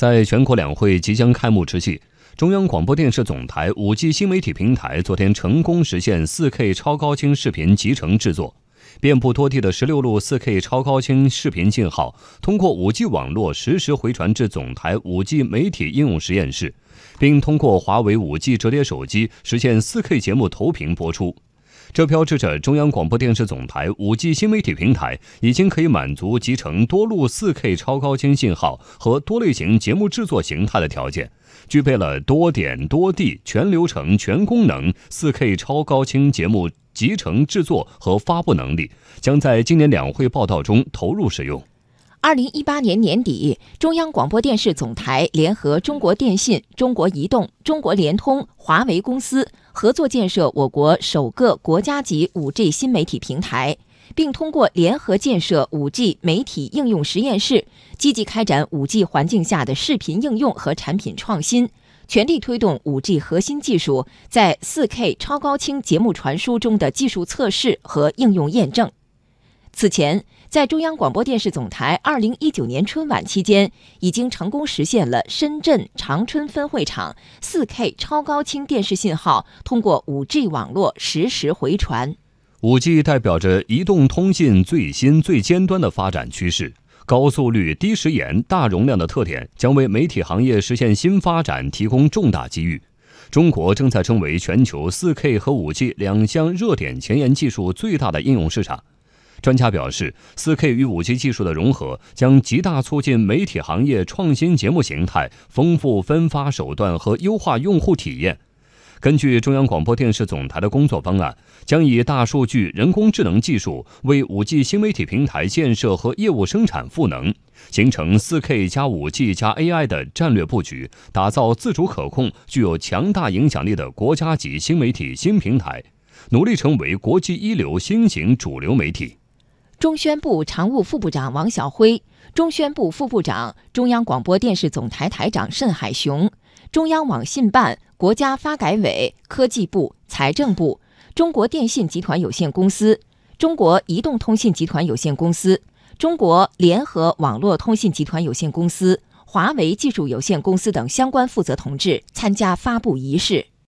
在全国两会即将开幕之际，中央广播电视总台五 G 新媒体平台昨天成功实现 4K 超高清视频集成制作。遍布多地的十六路 4K 超高清视频信号，通过 5G 网络实时回传至总台 5G 媒体应用实验室，并通过华为 5G 折叠手机实现 4K 节目投屏播出。这标志着中央广播电视总台 5G 新媒体平台已经可以满足集成多路 4K 超高清信号和多类型节目制作形态的条件，具备了多点多地全流程全功能 4K 超高清节目集成制作和发布能力，将在今年两会报道中投入使用。二零一八年年底，中央广播电视总台联合中国电信、中国移动、中国联通、华为公司合作建设我国首个国家级 5G 新媒体平台，并通过联合建设 5G 媒体应用实验室，积极开展 5G 环境下的视频应用和产品创新，全力推动 5G 核心技术在 4K 超高清节目传输中的技术测试和应用验证。此前，在中央广播电视总台2019年春晚期间，已经成功实现了深圳长春分会场 4K 超高清电视信号通过 5G 网络实时回传。5G 代表着移动通信最新最尖端的发展趋势，高速率、低时延、大容量的特点将为媒体行业实现新发展提供重大机遇。中国正在成为全球 4K 和 5G 两项热点前沿技术最大的应用市场。专家表示，4K 与 5G 技术的融合将极大促进媒体行业创新节目形态、丰富分发手段和优化用户体验。根据中央广播电视总台的工作方案，将以大数据、人工智能技术为 5G 新媒体平台建设和业务生产赋能，形成 4K 加 5G 加 AI 的战略布局，打造自主可控、具有强大影响力的国家级新媒体新平台，努力成为国际一流新型主流媒体。中宣部常务副部长王晓辉、中宣部副部长、中央广播电视总台台长慎海雄、中央网信办、国家发改委、科技部、财政部、中国电信集团有限公司、中国移动通信集团有限公司、中国联合网络通信集团有限公司、华为技术有限公司等相关负责同志参加发布仪式。